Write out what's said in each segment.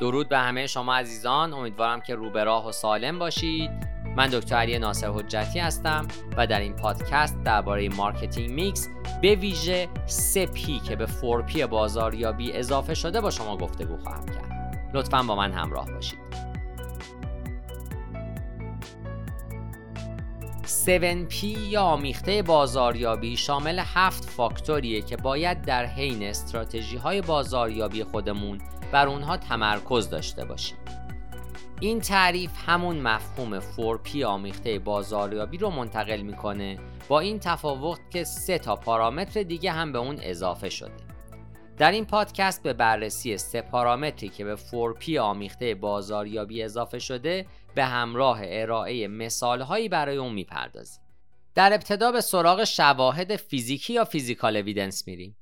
درود به همه شما عزیزان. امیدوارم که رو به راه و سالم باشید. من دکتر علی ناصر حجتی هستم و در این پادکست درباره marketing mix به ویژه 3P که به 4P بازاریابی اضافه شده با شما گفتگو خواهم کرد. لطفا با من همراه باشید. 7P یا آمیخته بازاریابی شامل هفت فاکتوریه که باید در حین استراتژی های بازاریابی خودمون بر اونها تمرکز داشته باشیم. این تعریف همون مفهوم 4P آمیخته بازاریابی رو منتقل می‌کنه با این تفاوت که سه تا پارامتر دیگه هم به اون اضافه شده. در این پادکست به بررسی سه پارامتری که به 4P آمیخته بازاریابی اضافه شده به همراه ارائه مثالهایی برای اون می‌پردازیم. در ابتدا به سراغ شواهد فیزیکی یا فیزیکال اویدنس میریم.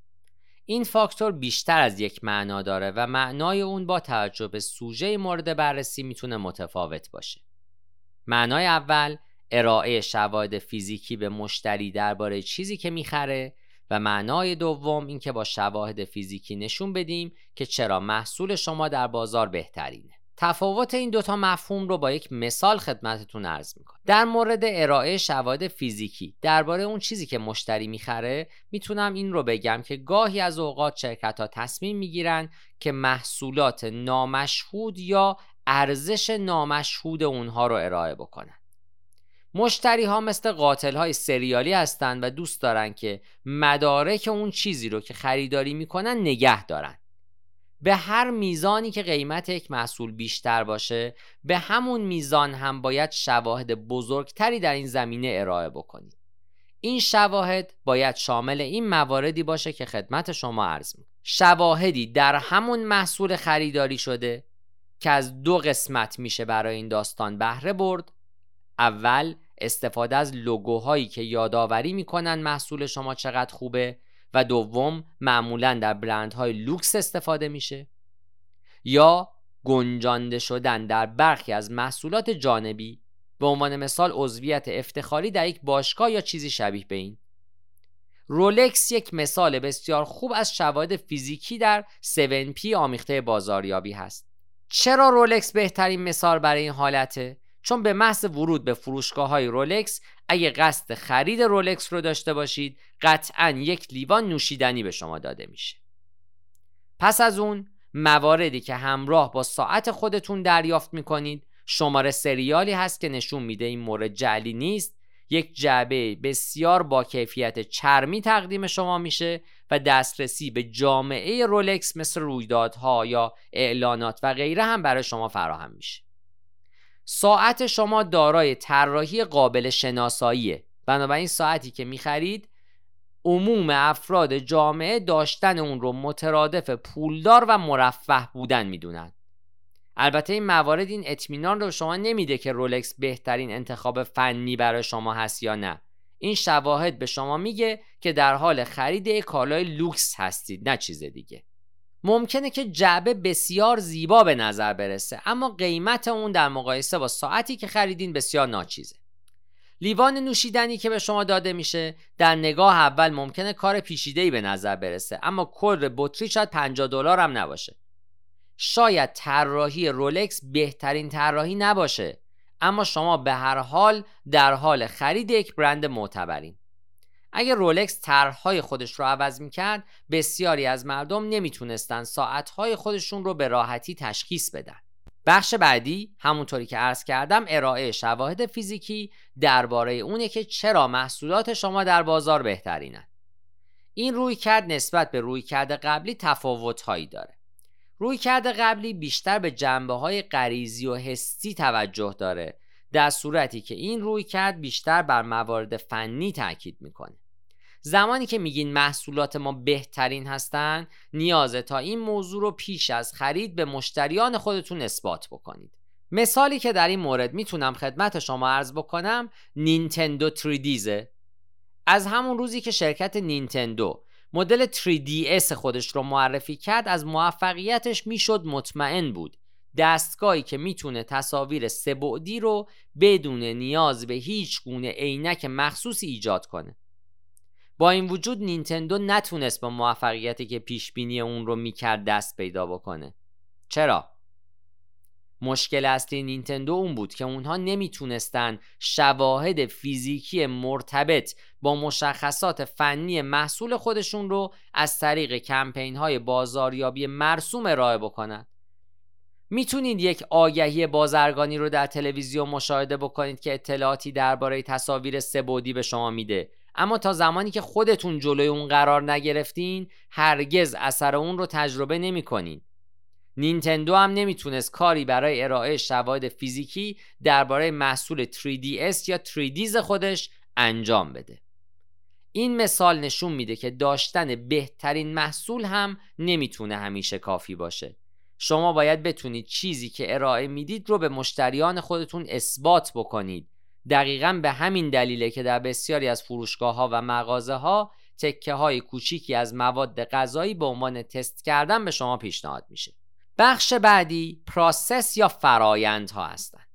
این فاکتور بیشتر از یک معنا داره و معنای اون با توجه به سوژه مورد بررسی می‌تونه متفاوت باشه. معنای اول ارائه شواهد فیزیکی به مشتری درباره چیزی که می‌خره و معنای دوم اینکه با شواهد فیزیکی نشون بدیم که چرا محصول شما در بازار بهترینه. تفاوت این دوتا مفهوم رو با یک مثال خدمتتون عرض می‌کنم. در مورد ارائه شواهد فیزیکی درباره اون چیزی که مشتری می‌خره می‌تونم این رو بگم که گاهی از اوقات شرکت ها تصمیم می‌گیرن که محصولات نامشهود یا ارزش نامشهود اونها رو ارائه بکنن. مشتری ها مثل قاتل های سریالی هستند و دوست دارن که مدارک اون چیزی رو که خریداری می‌کنن نگه دارن. به هر میزانی که قیمت یک محصول بیشتر باشه به همون میزان هم باید شواهد بزرگتری در این زمینه ارائه بکنید این شواهد باید شامل این مواردی باشه که خدمت شما عرض می شواهدی در همون محصول خریداری شده که از دو قسمت میشه برای این داستان بهره برد. اول استفاده از لوگوهایی که یادآوری می‌کنن محصول شما چقدر خوبه. و دوم معمولا در برندهای لوکس استفاده میشه یا گنجانده شدن در برخی از محصولات جانبی. به عنوان مثال عضویت افتخاری در یک باشگاه یا چیزی شبیه به این. رولکس یک مثال بسیار خوب از شواهد فیزیکی در 7P آمیخته بازاریابی هست. چرا رولکس بهترین مثال برای این حالته؟ چون به محض ورود به فروشگاه های رولکس اگه قصد خرید رولکس رو داشته باشید قطعا یک لیوان نوشیدنی به شما داده میشه. پس از اون مواردی که همراه با ساعت خودتون دریافت می‌کنید شماره سریالی هست که نشون میده این مورد جعلی نیست یک جعبه بسیار با کیفیت چرمی تقدیم شما میشه و دسترسی به جامعه رولکس مثل رویدادها یا اعلانات و غیره هم برای شما فراهم میشه. ساعت شما دارای طراحی قابل شناساییه. بنابراین ساعتی که می‌خرید عموم افراد جامعه داشتن اون رو مترادف پولدار و مرفه بودن می‌دونن. البته این موارد این اطمینان رو شما نمیده که رولکس بهترین انتخاب فنی برای شما هست یا نه. این شواهد به شما میگه که در حال خرید کالای لوکس هستید نه چیز دیگه. ممکنه که جعبه بسیار زیبا به نظر برسه اما قیمت اون در مقایسه با ساعتی که خریدین بسیار ناچیزه. لیوان نوشیدنی که به شما داده میشه در نگاه اول ممکنه کار پیچیده‌ای به نظر برسه اما کل بطری شاید 50 دلار هم نباشه. شاید طراحی رولکس بهترین طراحی نباشه اما شما به هر حال در حال خرید یک برند معتبرین. اگر رولکس طرحهای خودش رو عوض می‌کرد بسیاری از مردم نمی‌تونستن ساعتهای خودشون رو به راحتی تشخیص بدن. بخش بعدی همونطوری که عرض کردم ارائه شواهد فیزیکی درباره اونه که چرا محصولات شما در بازار بهترینن. این روی کرد نسبت به روی کرده قبلی تفاوت هایی داره. روی کرده قبلی بیشتر به جنبه های غریزی و حسی توجه داره در صورتی که این روی کرد بیشتر بر موارد فنی تاکید می‌کنه. زمانی که میگین محصولات ما بهترین هستن نیازه تا این موضوع رو پیش از خرید به مشتریان خودتون اثبات بکنید. مثالی که در این مورد می‌تونم خدمت شما عرض بکنم نینتندو 3دیزه از همون روزی که شرکت نینتندو مدل 3DS خودش رو معرفی کرد از موفقیتش می‌شد مطمئن بود. دستگاهی که می‌تونه تصاویر سبعدی رو بدون نیاز به هیچ گونه عینک مخصوصی ایجاد کنه. با این وجود نینتندو نتونست با موفقیتی که پیش بینی اون رو می‌کرد دست پیدا بکنه. چرا؟ مشکل اصلی نینتندو اون بود که اونها نمی‌تونستن شواهد فیزیکی مرتبط با مشخصات فنی محصول خودشون رو از طریق کمپین های بازاریابی مرسوم ارائه بکنن. می‌تونید یک آگهی بازرگانی رو در تلویزیون مشاهده بکنید که اطلاعاتی درباره تصاویر سبودی به شما میده. اما تا زمانی که خودتون جلوی اون قرار نگرفتین هرگز اثر اون رو تجربه نمی‌کنین نینتندو هم نمی‌تونست کاری برای ارائه شواهد فیزیکی درباره محصول 3DS یا 3Ds خودش انجام بده. این مثال نشون میده که داشتن بهترین محصول هم نمی‌تونه همیشه کافی باشه. شما باید بتونید چیزی که ارائه می‌دید رو به مشتریان خودتون اثبات بکنید. دقیقا به همین دلیله که در بسیاری از فروشگاه ها و مغازه ها تکه های کوچیکی از مواد غذایی به عنوان تست کردن به شما پیشنهاد میشه. بخش بعدی پراسس یا فرایند ها هستند.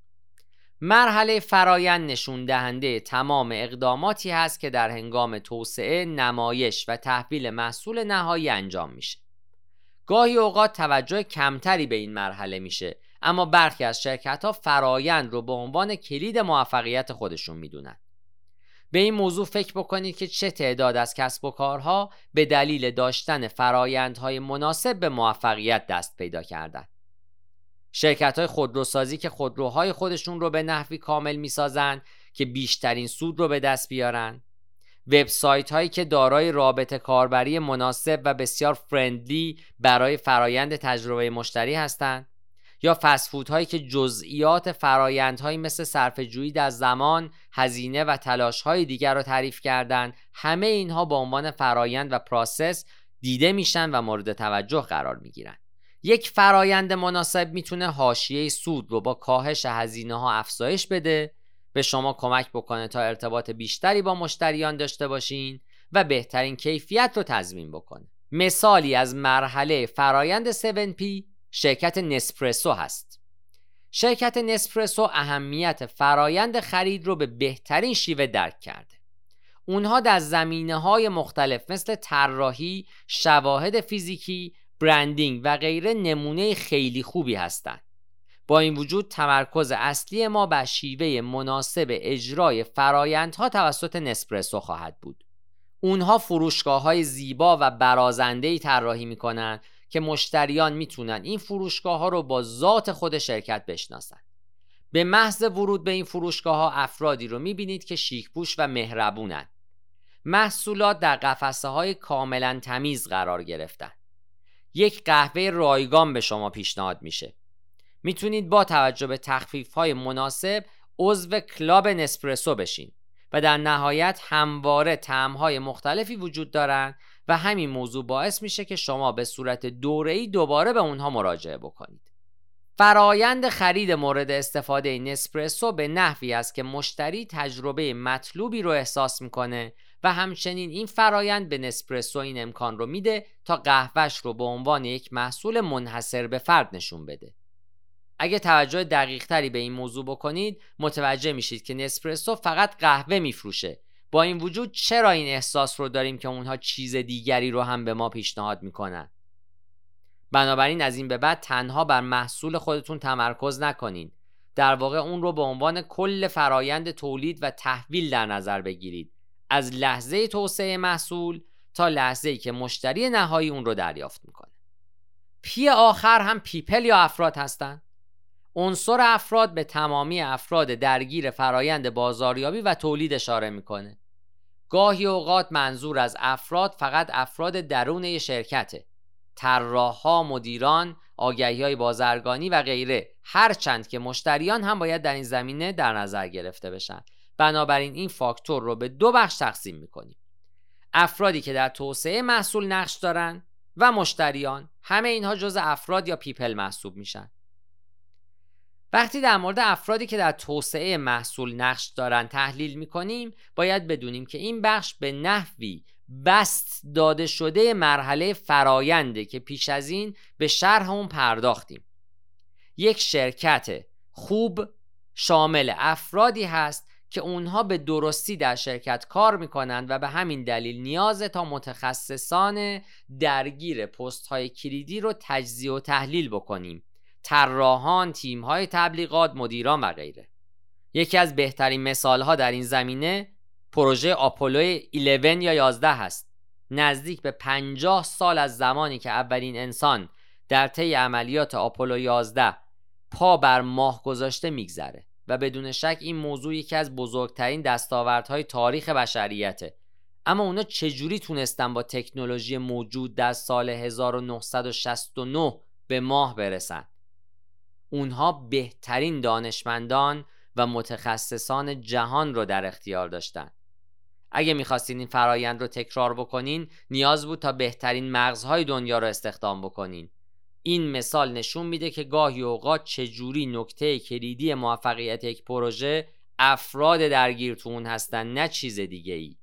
مرحله فرایند نشون دهنده تمام اقداماتی هست که در هنگام توسعه، نمایش و تحویل محصول نهایی انجام میشه. گاهی اوقات توجه کمتری به این مرحله میشه اما برخی از شرکت ها فرایند رو به عنوان کلید موفقیت خودشون می‌دونن. به این موضوع فکر بکنید که چه تعداد از کسب و کارها به دلیل داشتن فرایندهای مناسب به موفقیت دست پیدا کردند. شرکت های خودروسازی که خودروهای خودشون رو به نحوی کامل می‌سازند که بیشترین سود رو به دست بیارن وبسایت هایی که دارای رابطه کاربری مناسب و بسیار فرندلی برای فرایند تجربه مشتری هستند یا فسفود هایی که جزئیات فرایندهایی مثل صرف جویی در زمان، هزینه و تلاش های دیگر رو تعریف کردند همه اینها به عنوان فرایند و پراسس دیده میشن و مورد توجه قرار می‌گیرن. یک فرایند مناسب می‌تونه حاشیه سود رو با کاهش هزینه ها افزایش بده به شما کمک بکنه تا ارتباط بیشتری با مشتریان داشته باشین و بهترین کیفیت رو تضمین بکنه. مثالی از مرحله فرایند 7P شرکت نسپرسو هست شرکت نسپرسو اهمیت فرایند خرید رو به بهترین شیوه درک کرده اونها در زمینه های مختلف مثل طراحی، شواهد فیزیکی، برندینگ و غیره نمونه خیلی خوبی هستند. با این وجود تمرکز اصلی ما بر شیوه مناسب اجرای فرایندها توسط نسپرسو خواهد بود. اونها فروشگاه های زیبا و برازنده ای طراحی می‌کنن که مشتریان می‌تونن این فروشگاه ها رو با ذات خود شرکت بشناسن. به محض ورود به این فروشگاه ها افرادی رو می‌بینید که شیکپوش و مهربونن. محصولات در قفسه های کاملا تمیز قرار گرفتن. یک قهوه رایگان به شما پیشنهاد میشه. می‌تونید با توجه به تخفیف های مناسب عضو کلاب نسپرسو بشین و در نهایت همواره های مختلفی وجود دارند و همین موضوع باعث میشه که شما به صورت دوره‌ای دوباره به اونها مراجعه بکنید. فرایند خرید مورد استفاده نسپرسو به نحوی است که مشتری تجربه مطلوبی رو احساس می‌کنه و همچنین این فرایند به نسپرسو این امکان رو میده تا قهوهش رو به عنوان یک محصول منحصر به فرد نشون بده. اگه توجه دقیق تری به این موضوع بکنید متوجه میشید که نسپرسو فقط قهوه میفروشه با این وجود چرا این احساس رو داریم که اونها چیز دیگری رو هم به ما پیشنهاد می‌کنن؟ بنابراین از این به بعد تنها بر محصول خودتون تمرکز نکنید در واقع اون رو به عنوان کل فرایند تولید و تحویل در نظر بگیرید. از لحظه توسعه محصول تا لحظه ای که مشتری نهایی اون رو دریافت می‌کنه. P آخر هم people یا افراد هستند عنصر افراد به تمامی افراد درگیر فرایند بازاریابی و تولید اشاره می‌کنه. گاهی اوقات منظور از افراد فقط افراد درون شرکته. طراحها مدیران آگهی های بازرگانی و غیره. هرچند که مشتریان هم باید در این زمینه در نظر گرفته بشن. بنابراین این فاکتور رو به دو بخش تقسیم می‌کنیم. افرادی که در توسعه محصول نقش دارن و مشتریان همه اینها جز افراد یا پیپل محسوب میشن. وقتی در مورد افرادی که در توسعه محصول نقش دارن تحلیل می‌کنیم باید بدونیم که این بخش به نحوی بست داده شده مرحله فراینده که پیش از این به شرح اون پرداختیم. یک شرکت خوب شامل افرادی هست که اونها به درستی در شرکت کار می‌کنند و به همین دلیل نیاز تا متخصصان درگیر پست های کلیدی رو تجزیه و تحلیل بکنیم. طراحان، تیم‌های تبلیغات، مدیران و غیره. یکی از بهترین مثالها در این زمینه پروژه آپولو 11 یا 11 هست. نزدیک به 50 سال از زمانی که اولین انسان در طی عملیات آپولو 11 پا بر ماه گذاشته میگذره و بدون شک این موضوع یکی از بزرگترین دستاوردهای تاریخ بشریته اما اونا چجوری تونستن با تکنولوژی موجود در سال 1969 به ماه برسن اونها بهترین دانشمندان و متخصصان جهان رو در اختیار داشتن. اگه می‌خواستین این فرایند رو تکرار بکنین نیاز بود تا بهترین مغزهای دنیا رو استخدام بکنین. این مثال نشون میده که گاهی اوقات چجوری نکته کلیدی موفقیت یک پروژه افراد درگیر تو هستن نه چیز دیگه ای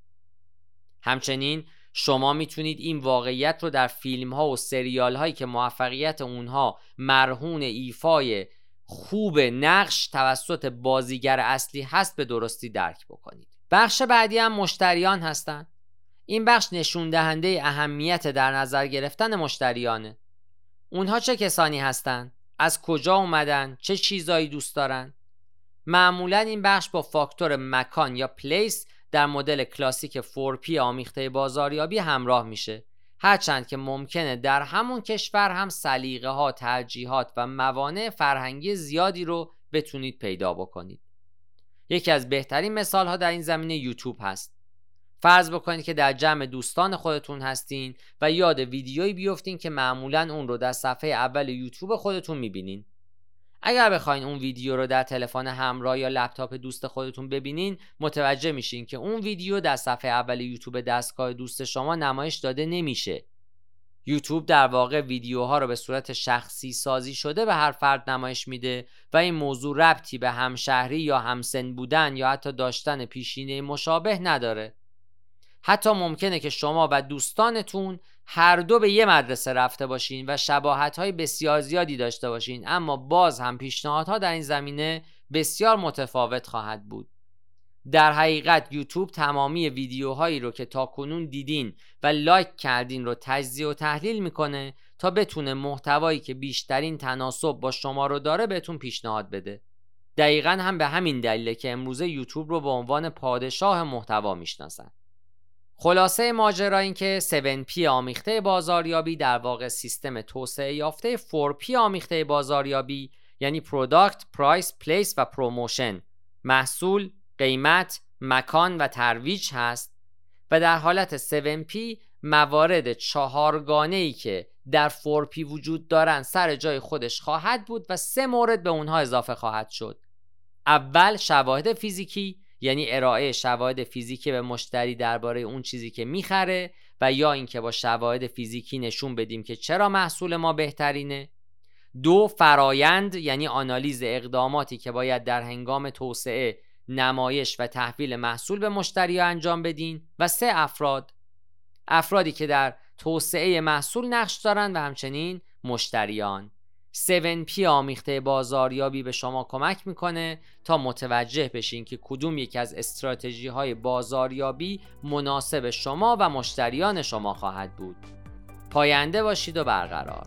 همچنین شما می‌تونید این واقعیت رو در فیلم ها و سریال هایی که موفقیت اونها مرهون ایفای خوب نقش توسط بازیگر اصلی هست به درستی درک بکنید. بخش بعدی هم مشتریان هستند این بخش نشون دهنده اهمیت در نظر گرفتن مشتریانه. اونها چه کسانی هستند از کجا اومدن؟ چه چیزایی دوست دارن؟ معمولا این بخش با فاکتور مکان یا پلیس در مدل کلاسیک 4P آمیخته بازاریابی همراه میشه. هرچند که ممکنه در همون کشور هم سلیقه ها ترجیحات و موانع فرهنگی زیادی رو بتونید پیدا بکنید. یکی از بهترین مثال ها در این زمینه یوتیوب هست. فرض بکنید که در جمع دوستان خودتون هستین و یاد ویدیویی بیفتین که معمولا اون رو در صفحه اول یوتیوب خودتون می‌بینین. اگر بخواین اون ویدیو رو در تلفن همراه یا لپتاپ دوست خودتون ببینین متوجه میشین که اون ویدیو در صفحه اول یوتیوب دستگاه دوست شما نمایش داده نمیشه. یوتیوب در واقع ویدیوها رو به صورت شخصی سازی شده به هر فرد نمایش میده و این موضوع ربطی به همشهری یا همسن بودن یا حتی داشتن پیشینه مشابه نداره. حتی ممکنه که شما و دوستانتون هر دو به یه مدرسه رفته باشین و شباهت های بسیار زیادی داشته باشین اما باز هم پیشنهادها در این زمینه بسیار متفاوت خواهد بود. در حقیقت یوتیوب تمامی ویدیوهایی رو که تا کنون دیدین و لایک کردین رو تجزیه و تحلیل می‌کنه تا بتونه محتوایی که بیشترین تناسب با شما رو داره بهتون پیشنهاد بده. دقیقا هم به همین دلیله که امروزه یوتیوب رو به عنوان پادشاه محتوا می‌شناسن. خلاصه ماجرا این که 7P آمیخته بازاریابی در واقع سیستم توسعه یافته 4P آمیخته بازاریابی یعنی product، price، place و promotion محصول، قیمت، مکان و ترویج هست و در حالت 7P موارد چهارگانه ای که در 4P وجود دارند سر جای خودش خواهد بود و سه مورد به اونها اضافه خواهد شد. اول شواهد فیزیکی. یعنی ارائه شواهد فیزیکی به مشتری درباره اون چیزی که می‌خره و یا اینکه با شواهد فیزیکی نشون بدیم که چرا محصول ما بهترینه. دو فرایند یعنی آنالیز اقداماتی که باید در هنگام توسعه نمایش و تحویل محصول به مشتری انجام بدین. و سه افراد. افرادی که در توسعه محصول نقش دارند و همچنین مشتریان. 7P آمیخته بازاریابی به شما کمک می‌کنه تا متوجه بشین که کدوم یکی از استراتژی های بازاریابی مناسب شما و مشتریان شما خواهد بود. پاینده باشید و برقرار.